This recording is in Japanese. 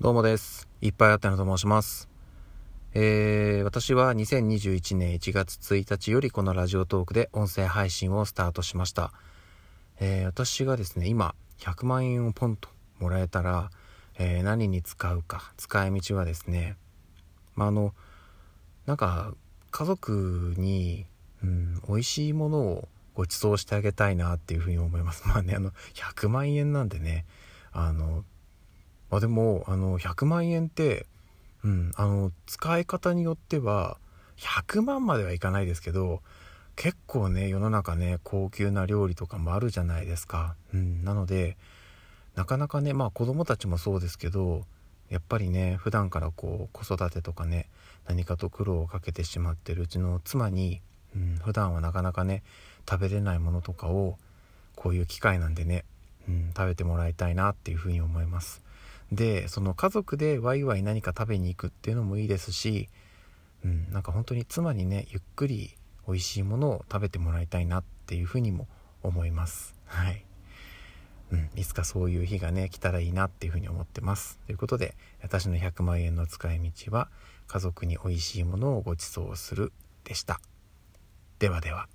どうもです。いっぱいあったのと申します。えー、私は2021年1月1日よりこのラジオトークで音声配信をスタートしました。えー、私がですね、今、100万円をポンともらえたら、えー、何に使うか、使い道はですね、まあ、あの、なんか、家族に、うん、美味しいものをご馳走してあげたいなっていうふうに思います。まあね、あの、100万円なんでね、あの、まあでも、あの、100万円って、うん、あの、使い方によっては、100万まではいかないですけど、結構ね、世の中ね、高級な料理とかもあるじゃないですか。うん、なので、なかなかね、まあ子供たちもそうですけど、やっぱりね、普段からこう、子育てとかね、何かと苦労をかけてしまってるうちの妻に、うん、普段はなかなかね、食べれないものとかを、こういう機会なんでね、うん、食べてもらいたいなっていうふうに思います。でその家族でワイワイ何か食べに行くっていうのもいいですし、うん、なんか本当に妻にねゆっくり美味しいものを食べてもらいたいなっていうふうにも思います。はい、うん、いつかそういう日がね来たらいいなっていうふうに思ってます。ということで私の100万円の使い道は家族に美味しいものをご馳走するでした。ではでは。